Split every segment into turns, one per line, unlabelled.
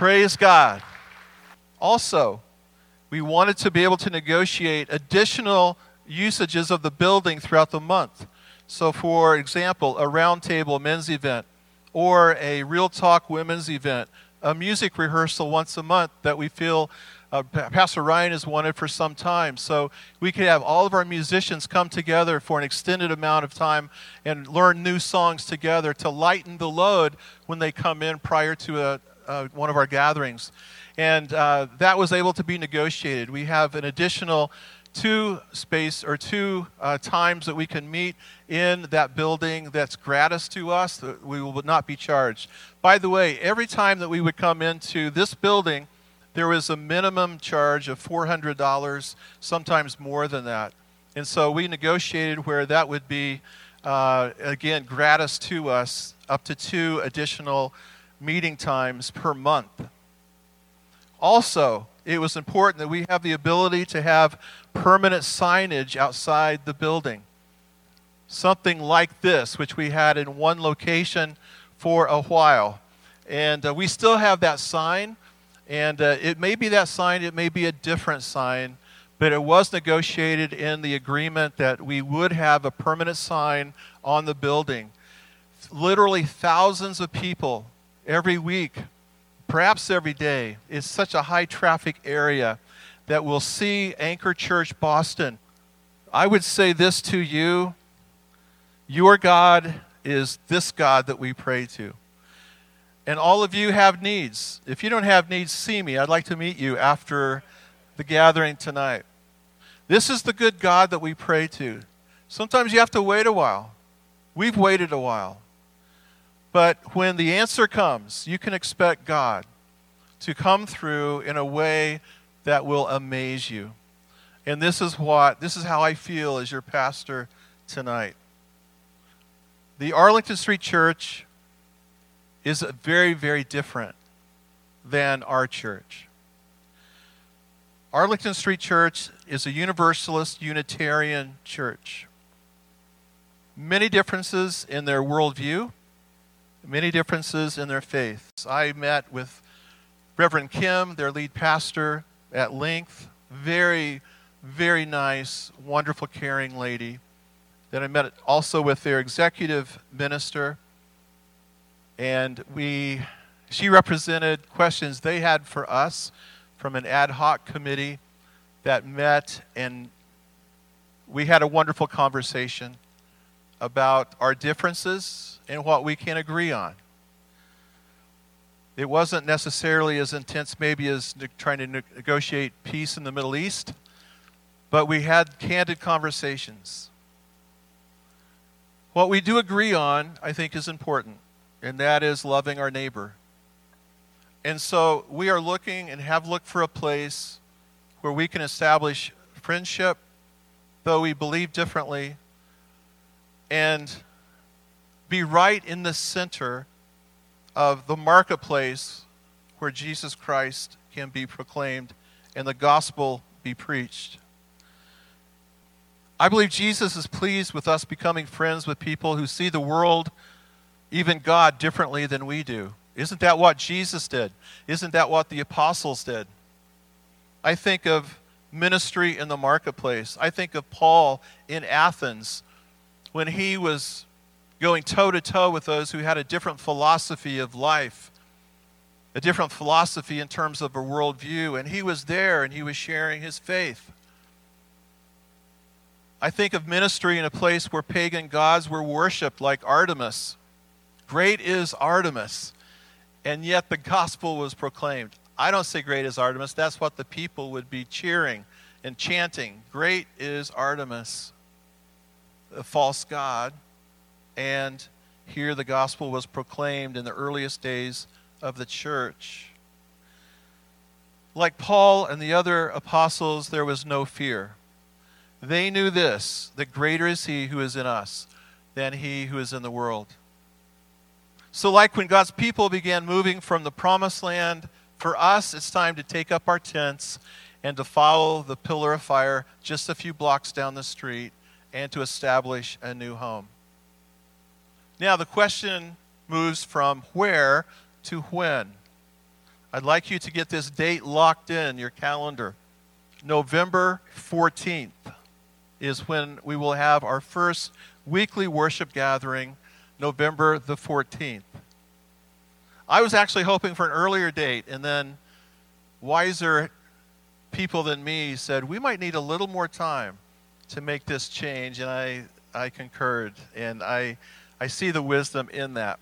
Praise God. Also, we wanted to be able to negotiate additional usages of the building throughout the month. So, for example, a roundtable men's event or a Real Talk women's event, a music rehearsal once a month that we feel uh, Pastor Ryan has wanted for some time. So we could have all of our musicians come together for an extended amount of time and learn new songs together to lighten the load when they come in prior to a, uh, one of our gatherings. And uh, that was able to be negotiated. We have an additional two space or two uh, times that we can meet in that building that's gratis to us we will not be charged by the way every time that we would come into this building there was a minimum charge of $400 sometimes more than that and so we negotiated where that would be uh, again gratis to us up to two additional meeting times per month. Also, it was important that we have the ability to have permanent signage outside the building. Something like this, which we had in one location for a while. And uh, we still have that sign. And uh, it may be that sign, it may be a different sign, but it was negotiated in the agreement that we would have a permanent sign on the building. Literally thousands of people every week, perhaps every day. It's such a high traffic area that we'll see Anchor Church Boston. I would say this to you your God is this God that we pray to. And all of you have needs. If you don't have needs, see me. I'd like to meet you after the gathering tonight. This is the good God that we pray to. Sometimes you have to wait a while. We've waited a while. But when the answer comes, you can expect God to come through in a way that will amaze you. And this is what this is how I feel as your pastor tonight. The Arlington Street Church is very very different than our church. Arlington Street Church is a universalist Unitarian church. Many differences in their worldview, many differences in their faiths. I met with Reverend Kim, their lead pastor, at length. Very, very nice, wonderful, caring lady. Then I met also with their executive minister, and we, she represented questions they had for us from an ad hoc committee that met, and we had a wonderful conversation about our differences and what we can agree on. It wasn't necessarily as intense, maybe, as trying to negotiate peace in the Middle East, but we had candid conversations. What we do agree on, I think, is important, and that is loving our neighbor. And so we are looking and have looked for a place where we can establish friendship, though we believe differently, and be right in the center of the marketplace where Jesus Christ can be proclaimed and the gospel be preached. I believe Jesus is pleased with us becoming friends with people who see the world, even God, differently than we do. Isn't that what Jesus did? Isn't that what the apostles did? I think of ministry in the marketplace. I think of Paul in Athens when he was going toe to toe with those who had a different philosophy of life, a different philosophy in terms of a worldview. And he was there and he was sharing his faith. I think of ministry in a place where pagan gods were worshiped, like Artemis. Great is Artemis. And yet the gospel was proclaimed. I don't say great is Artemis, that's what the people would be cheering and chanting. Great is Artemis, a false god and here the gospel was proclaimed in the earliest days of the church. Like Paul and the other apostles, there was no fear. They knew this that greater is he who is in us than he who is in the world. So, like when God's people began moving from the promised land, for us, it's time to take up our tents and to follow the pillar of fire just a few blocks down the street and to establish a new home. Now, the question moves from where to when. I'd like you to get this date locked in your calendar. November 14th is when we will have our first weekly worship gathering, November the 14th. I was actually hoping for an earlier date, and then wiser people than me said we might need a little more time to make this change, and I, I concurred, and I, I see the wisdom in that.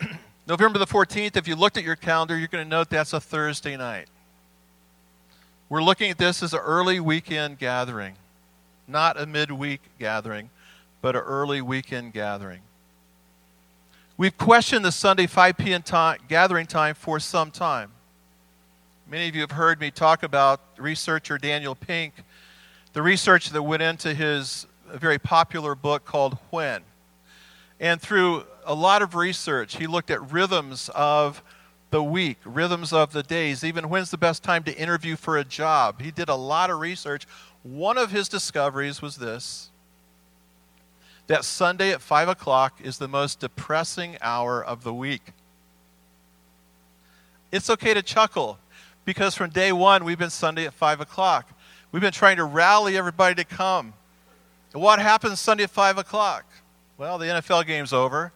November the 14th, if you looked at your calendar, you're going to note that's a Thursday night. We're looking at this as an early weekend gathering, not a midweek gathering, but an early weekend gathering. We've questioned the Sunday 5 p.m. Gathering time for some time. Many of you have heard me talk about researcher Daniel Pink, the research that went into his very popular book called When. And through a lot of research, he looked at rhythms of the week, rhythms of the days, even when's the best time to interview for a job. He did a lot of research. One of his discoveries was this that Sunday at 5 o'clock is the most depressing hour of the week. It's okay to chuckle because from day one, we've been Sunday at 5 o'clock. We've been trying to rally everybody to come. And what happens Sunday at 5 o'clock? Well, the NFL game's over.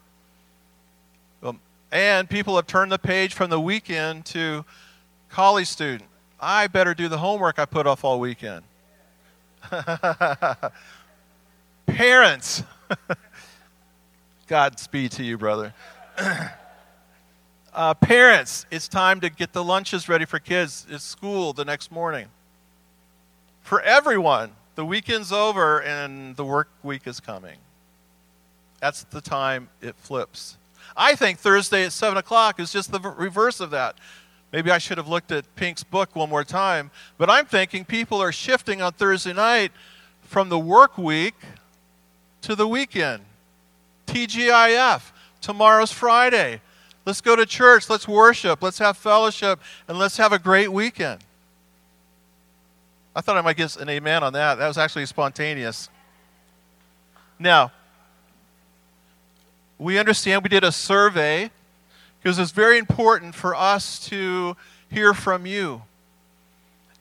Um, and people have turned the page from the weekend to college student. I better do the homework I put off all weekend. Parents, Godspeed to you, brother. uh, parents, it's time to get the lunches ready for kids. It's school the next morning. For everyone, the weekend's over and the work week is coming. That's the time it flips. I think Thursday at 7 o'clock is just the reverse of that. Maybe I should have looked at Pink's book one more time, but I'm thinking people are shifting on Thursday night from the work week to the weekend. TGIF. Tomorrow's Friday. Let's go to church. Let's worship. Let's have fellowship. And let's have a great weekend. I thought I might get an amen on that. That was actually spontaneous. Now, we understand we did a survey because it's very important for us to hear from you.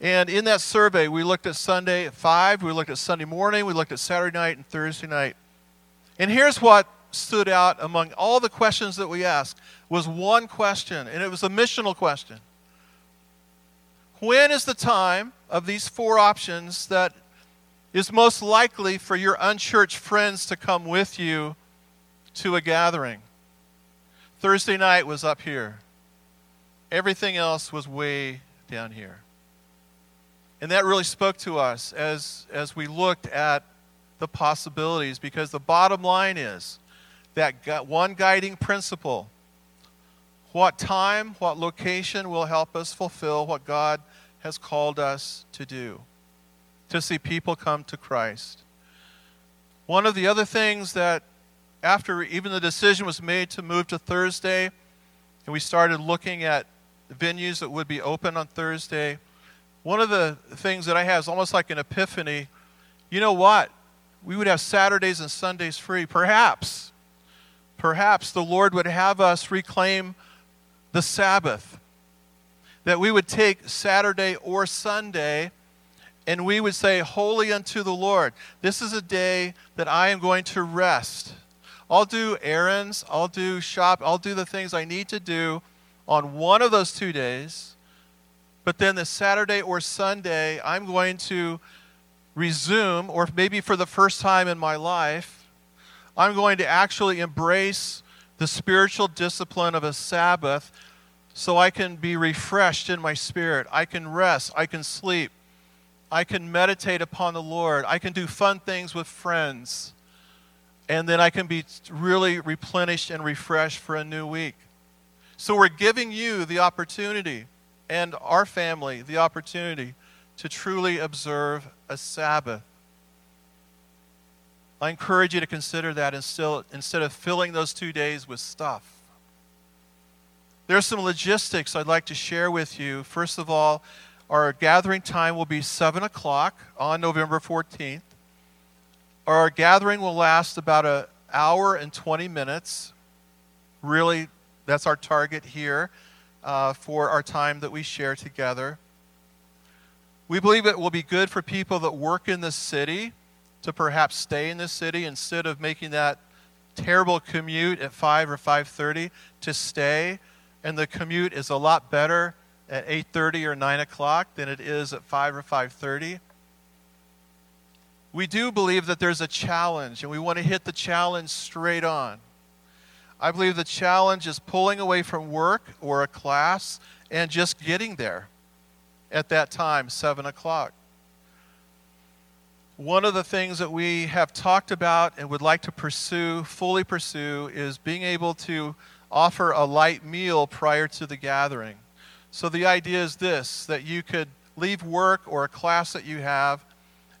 And in that survey, we looked at Sunday at 5, we looked at Sunday morning, we looked at Saturday night and Thursday night. And here's what stood out among all the questions that we asked was one question, and it was a missional question. When is the time of these four options that is most likely for your unchurched friends to come with you to a gathering? Thursday night was up here. Everything else was way down here. And that really spoke to us as, as we looked at the possibilities because the bottom line is that one guiding principle what time, what location will help us fulfill what God has called us to do to see people come to Christ. One of the other things that, after even the decision was made to move to Thursday, and we started looking at venues that would be open on Thursday, one of the things that I had is almost like an epiphany. You know what? We would have Saturdays and Sundays free. Perhaps, perhaps the Lord would have us reclaim the Sabbath. That we would take Saturday or Sunday and we would say, Holy unto the Lord. This is a day that I am going to rest. I'll do errands, I'll do shop, I'll do the things I need to do on one of those two days but then the Saturday or Sunday, I'm going to resume, or maybe for the first time in my life, I'm going to actually embrace the spiritual discipline of a Sabbath so I can be refreshed in my spirit. I can rest. I can sleep. I can meditate upon the Lord. I can do fun things with friends. And then I can be really replenished and refreshed for a new week. So we're giving you the opportunity and our family the opportunity to truly observe a Sabbath. I encourage you to consider that instead of filling those two days with stuff. There's some logistics I'd like to share with you. First of all, our gathering time will be 7 o'clock on November 14th. Our gathering will last about an hour and 20 minutes. Really That's our target here uh, for our time that we share together. We believe it will be good for people that work in the city to perhaps stay in the city instead of making that terrible commute at 5 or 5.30 to stay. And the commute is a lot better at 8.30 or 9 o'clock than it is at 5 or 5.30 we do believe that there's a challenge and we want to hit the challenge straight on. I believe the challenge is pulling away from work or a class and just getting there at that time 7 o'clock one of the things that we have talked about and would like to pursue, fully pursue, is being able to offer a light meal prior to the gathering. So the idea is this that you could leave work or a class that you have,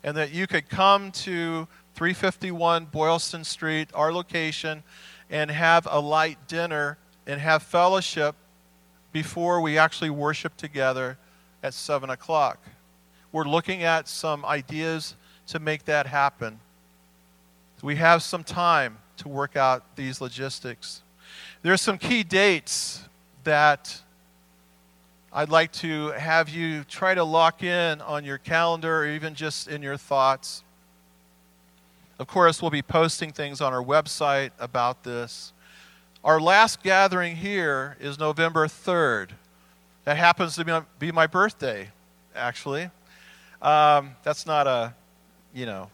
and that you could come to 351 Boylston Street, our location, and have a light dinner and have fellowship before we actually worship together at 7 o'clock. We're looking at some ideas to make that happen. We have some time to work out these logistics. There are some key dates that I'd like to have you try to lock in on your calendar or even just in your thoughts. Of course, we'll be posting things on our website about this. Our last gathering here is November 3rd. That happens to be my birthday, actually. Um, that's not a you know,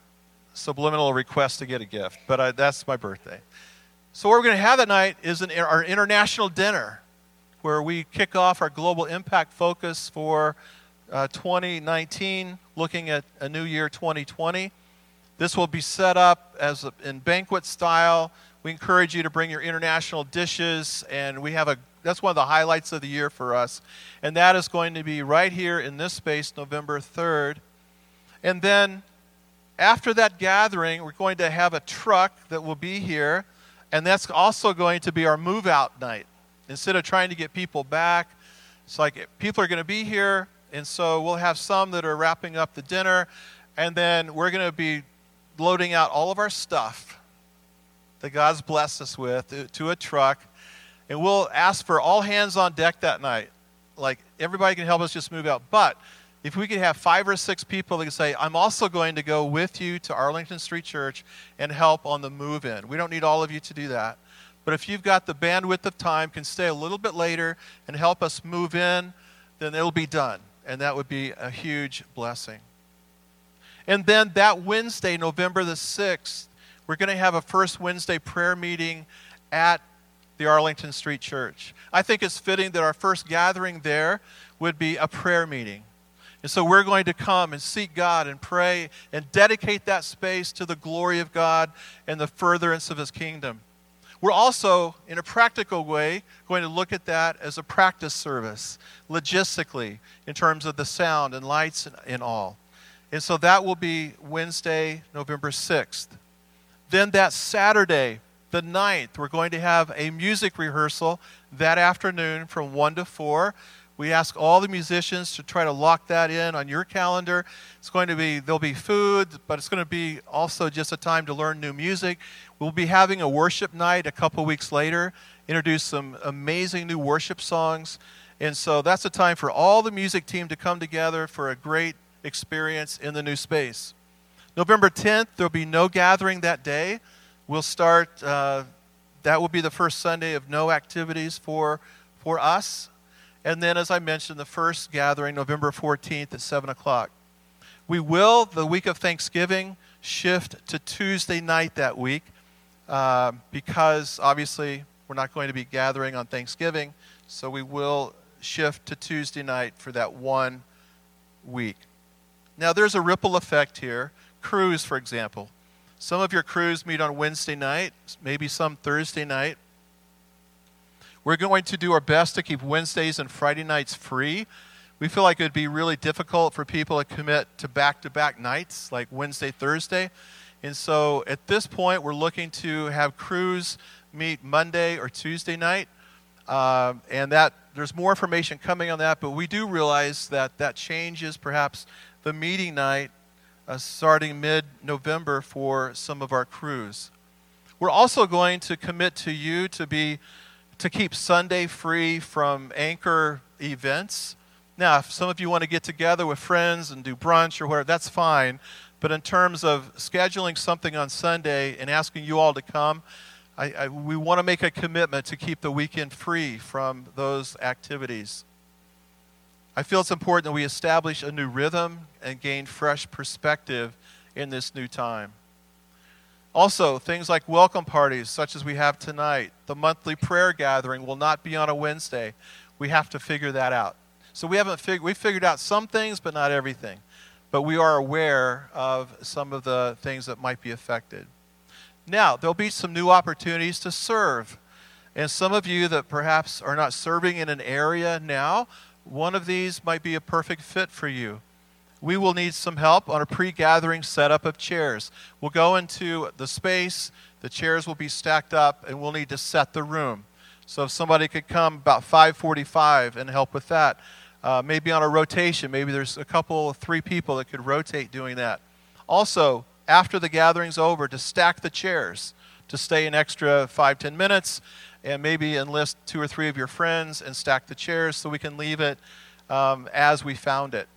subliminal request to get a gift, but I, that's my birthday. So, what we're going to have that night is an, our international dinner where we kick off our global impact focus for uh, 2019, looking at a new year 2020. This will be set up as a, in banquet style. We encourage you to bring your international dishes, and we have a that's one of the highlights of the year for us. And that is going to be right here in this space, November 3rd. And then after that gathering, we're going to have a truck that will be here, and that's also going to be our move out night. Instead of trying to get people back, it's like people are going to be here, and so we'll have some that are wrapping up the dinner, and then we're going to be loading out all of our stuff that God's blessed us with to a truck, and we'll ask for all hands on deck that night. Like everybody can help us just move out, but if we could have five or six people that could say, I'm also going to go with you to Arlington Street Church and help on the move in. We don't need all of you to do that. But if you've got the bandwidth of time, can stay a little bit later and help us move in, then it'll be done. And that would be a huge blessing. And then that Wednesday, November the 6th, we're going to have a first Wednesday prayer meeting at the Arlington Street Church. I think it's fitting that our first gathering there would be a prayer meeting. And so we're going to come and seek God and pray and dedicate that space to the glory of God and the furtherance of His kingdom. We're also, in a practical way, going to look at that as a practice service, logistically, in terms of the sound and lights and, and all. And so that will be Wednesday, November 6th. Then that Saturday, the 9th, we're going to have a music rehearsal that afternoon from 1 to 4. We ask all the musicians to try to lock that in on your calendar. It's going to be, there'll be food, but it's going to be also just a time to learn new music. We'll be having a worship night a couple weeks later, introduce some amazing new worship songs. And so that's a time for all the music team to come together for a great experience in the new space. November 10th, there'll be no gathering that day. We'll start, uh, that will be the first Sunday of no activities for, for us. And then, as I mentioned, the first gathering, November 14th at 7 o'clock. We will, the week of Thanksgiving, shift to Tuesday night that week uh, because obviously we're not going to be gathering on Thanksgiving. So we will shift to Tuesday night for that one week. Now, there's a ripple effect here. Crews, for example. Some of your crews meet on Wednesday night, maybe some Thursday night. We're going to do our best to keep Wednesdays and Friday nights free. We feel like it would be really difficult for people to commit to back to back nights like Wednesday, Thursday. And so at this point, we're looking to have crews meet Monday or Tuesday night. Um, and that there's more information coming on that, but we do realize that that changes perhaps the meeting night uh, starting mid November for some of our crews. We're also going to commit to you to be to keep Sunday free from anchor events. Now, if some of you want to get together with friends and do brunch or whatever, that's fine. But in terms of scheduling something on Sunday and asking you all to come, I, I, we want to make a commitment to keep the weekend free from those activities. I feel it's important that we establish a new rhythm and gain fresh perspective in this new time. Also, things like welcome parties, such as we have tonight, the monthly prayer gathering will not be on a Wednesday. We have to figure that out. So we haven't figured we figured out some things, but not everything. But we are aware of some of the things that might be affected. Now, there'll be some new opportunities to serve. And some of you that perhaps are not serving in an area now, one of these might be a perfect fit for you we will need some help on a pre gathering setup of chairs. We'll go into the space, the chairs will be stacked up, and we'll need to set the room. So if somebody could come about 5:45 and help with that, uh, maybe on a rotation, maybe there's a couple, three people that could rotate doing that. Also, after the gathering's over, to stack the chairs, to stay an extra five, ten minutes, and maybe enlist two or three of your friends and stack the chairs so we can leave it um, as we found it.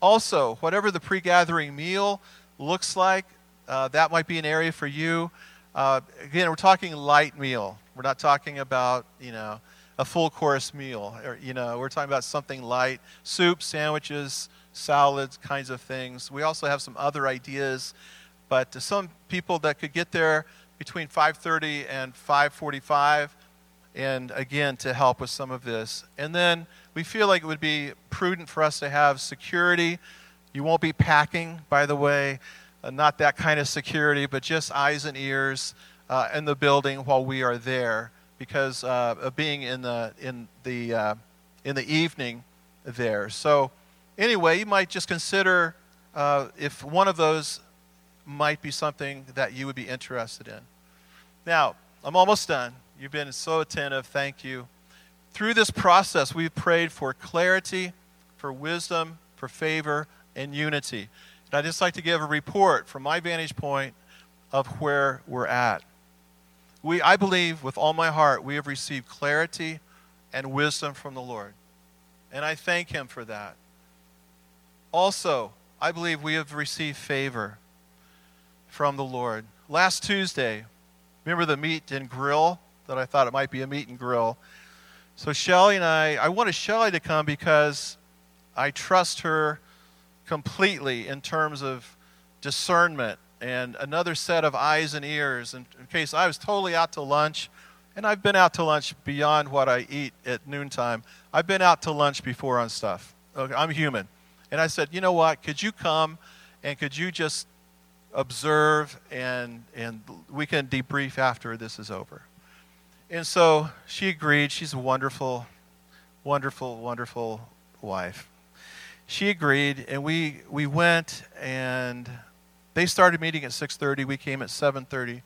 Also, whatever the pre gathering meal looks like, uh, that might be an area for you. Uh, again, we're talking light meal. We're not talking about, you know, a full course meal. Or, you know, we're talking about something light soup, sandwiches, salads, kinds of things. We also have some other ideas, but to some people that could get there between 5:30 and 5:45 and again to help with some of this. And then we feel like it would be prudent for us to have security. You won't be packing, by the way, uh, not that kind of security, but just eyes and ears uh, in the building while we are there, because uh, of being in the in the uh, in the evening there. So anyway, you might just consider uh, if one of those might be something that you would be interested in. Now, I'm almost done. You've been so attentive. Thank you. Through this process, we've prayed for clarity, for wisdom, for favor, and unity. And I'd just like to give a report from my vantage point of where we're at. We, I believe with all my heart, we have received clarity and wisdom from the Lord. And I thank Him for that. Also, I believe we have received favor from the Lord. Last Tuesday, remember the meet and grill that I thought it might be a meet and grill? So Shelly and I, I wanted Shelly to come because I trust her completely in terms of discernment and another set of eyes and ears. In, in case I was totally out to lunch, and I've been out to lunch beyond what I eat at noontime. I've been out to lunch before on stuff. Okay, I'm human. And I said, you know what? Could you come and could you just observe and, and we can debrief after this is over? And so she agreed. She's a wonderful, wonderful, wonderful wife. She agreed, and we, we went, and they started meeting at 6.30. We came at 7.30.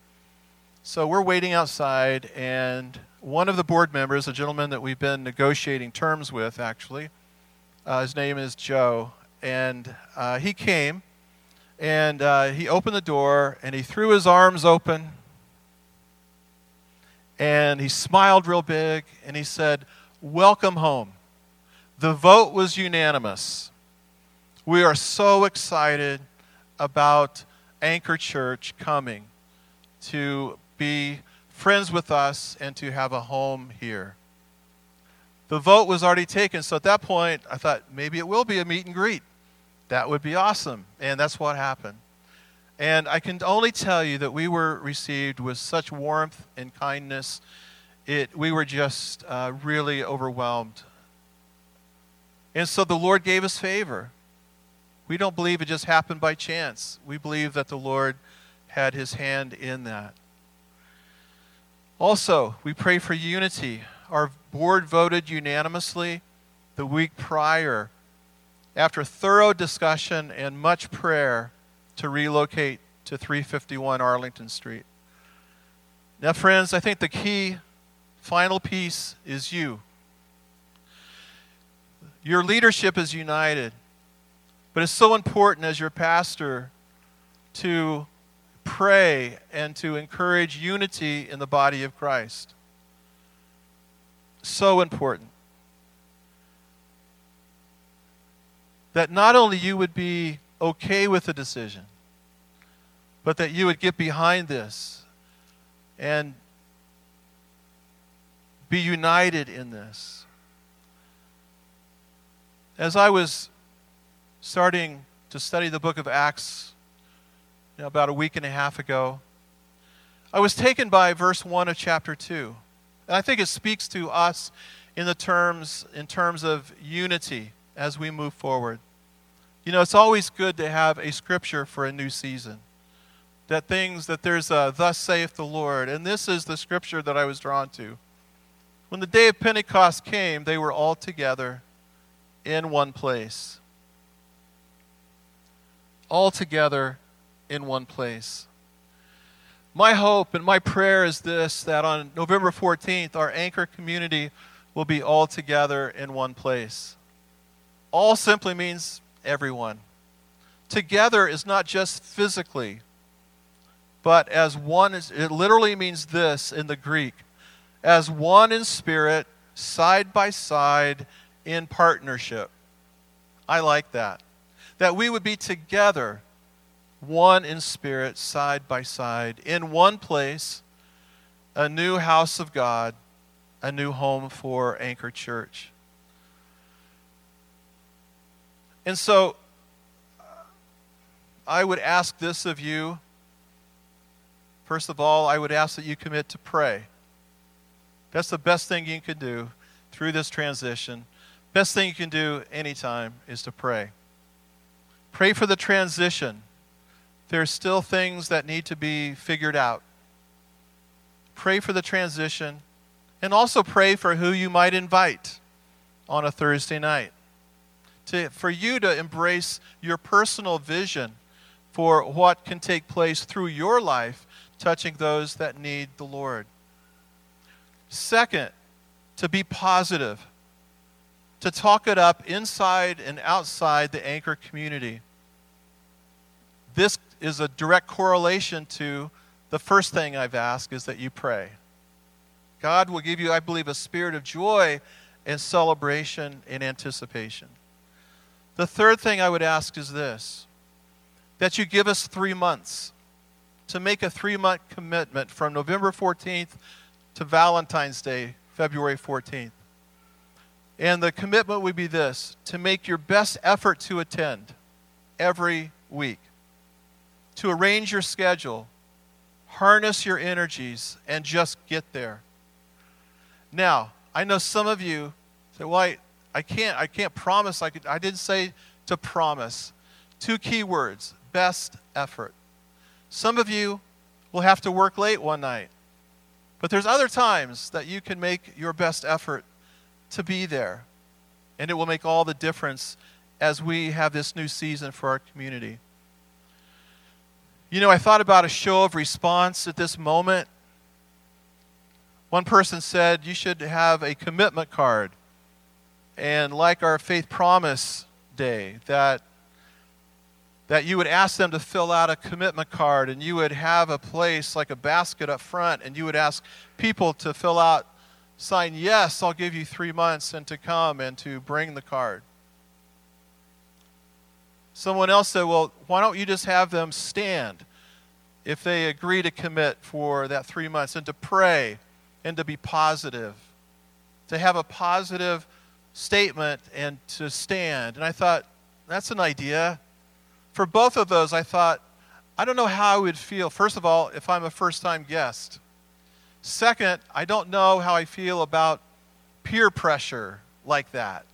So we're waiting outside, and one of the board members, a gentleman that we've been negotiating terms with, actually, uh, his name is Joe, and uh, he came, and uh, he opened the door, and he threw his arms open and he smiled real big and he said, Welcome home. The vote was unanimous. We are so excited about Anchor Church coming to be friends with us and to have a home here. The vote was already taken, so at that point, I thought maybe it will be a meet and greet. That would be awesome. And that's what happened. And I can only tell you that we were received with such warmth and kindness. It, we were just uh, really overwhelmed. And so the Lord gave us favor. We don't believe it just happened by chance. We believe that the Lord had his hand in that. Also, we pray for unity. Our board voted unanimously the week prior, after thorough discussion and much prayer, to relocate to 351 Arlington Street. Now, friends, I think the key final piece is you. Your leadership is united, but it's so important as your pastor to pray and to encourage unity in the body of Christ. so important. That not only you would be okay with the decision, but that you would get behind this and be united in this. As I was starting to study the book of Acts you know, about a week and a half ago, I was taken by verse 1 of chapter 2. And I think it speaks to us in the terms in terms of unity as we move forward. You know, it's always good to have a scripture for a new season. That things that there's a thus saith the Lord, and this is the scripture that I was drawn to. When the day of Pentecost came, they were all together in one place. All together in one place. My hope and my prayer is this that on November 14th, our anchor community will be all together in one place. All simply means everyone. Together is not just physically, but as one, is, it literally means this in the Greek as one in spirit, side by side, in partnership. I like that. That we would be together one in spirit, side by side, in one place, a new house of God, a new home for Anchor Church. And so, uh, I would ask this of you. First of all, I would ask that you commit to pray. That's the best thing you can do through this transition. Best thing you can do anytime is to pray. Pray for the transition there's still things that need to be figured out. Pray for the transition and also pray for who you might invite on a Thursday night. To, for you to embrace your personal vision for what can take place through your life, touching those that need the Lord. Second, to be positive, to talk it up inside and outside the anchor community. This is a direct correlation to the first thing I've asked is that you pray. God will give you, I believe, a spirit of joy and celebration and anticipation. The third thing I would ask is this that you give us three months to make a three month commitment from November 14th to Valentine's Day, February 14th. And the commitment would be this to make your best effort to attend every week to arrange your schedule, harness your energies, and just get there. Now, I know some of you say, well, I, I can't, I can't promise. I, could, I didn't say to promise. Two key words best effort. Some of you will have to work late one night, but there's other times that you can make your best effort to be there, and it will make all the difference as we have this new season for our community. You know, I thought about a show of response at this moment. One person said you should have a commitment card. And like our faith promise day, that that you would ask them to fill out a commitment card and you would have a place like a basket up front and you would ask people to fill out sign yes i'll give you three months and to come and to bring the card. Someone else said, well, why don't you just have them stand if they agree to commit for that three months and to pray and to be positive, to have a positive statement and to stand. And I thought, that's an idea. For both of those, I thought, I don't know how I would feel, first of all, if I'm a first time guest. Second, I don't know how I feel about peer pressure like that.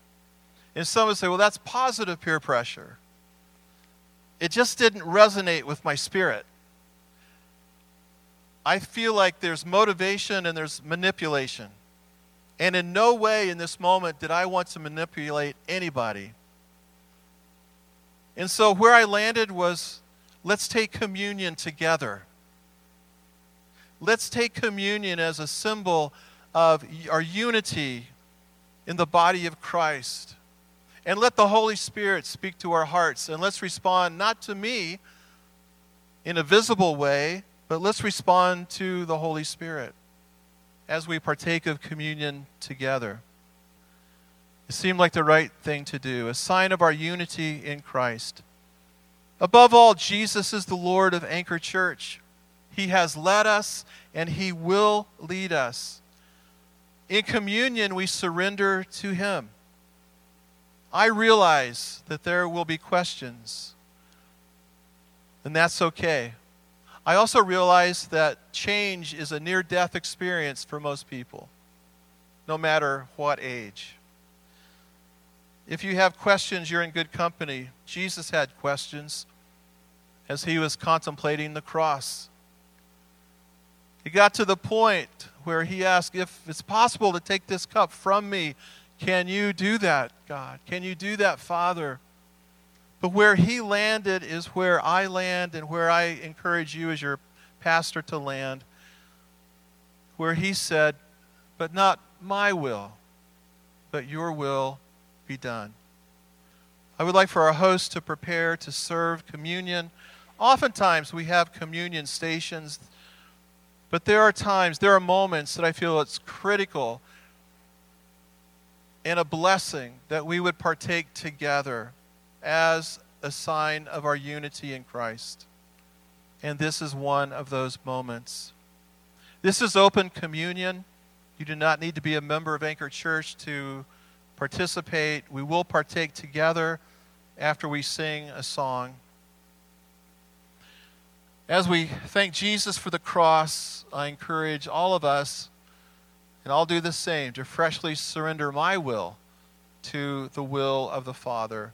And some would say, well, that's positive peer pressure it just didn't resonate with my spirit. I feel like there's motivation and there's manipulation. And in no way in this moment did I want to manipulate anybody. And so where I landed was let's take communion together. Let's take communion as a symbol of our unity in the body of Christ. And let the Holy Spirit speak to our hearts. And let's respond not to me in a visible way, but let's respond to the Holy Spirit. As we partake of communion together. It seemed like the right thing to do, a sign of our unity in Christ. Above all, Jesus is the Lord of Anchor Church. He has led us and He will lead us. In communion, we surrender to Him. I realize that there will be questions, and that's okay. I also realize that change is a near death experience for most people, no matter what age. If you have questions, you're in good company. Jesus had questions as he was contemplating the cross. He got to the point where he asked, If it's possible to take this cup from me, can you do that, God? Can you do that, Father? But where he landed is where I land and where I encourage you as your pastor to land. Where he said, But not my will, but your will be done. I would like for our host to prepare to serve communion. Oftentimes we have communion stations, but there are times, there are moments that I feel it's critical and a blessing that we would partake together as a sign of our unity in Christ. And this is one of those moments. This is open communion. You do not need to be a member of Anchor Church to participate. We will partake together after we sing a song. As we thank Jesus for the cross, I encourage all of us, and I'll do the same, to freshly surrender my will to the will of the Father.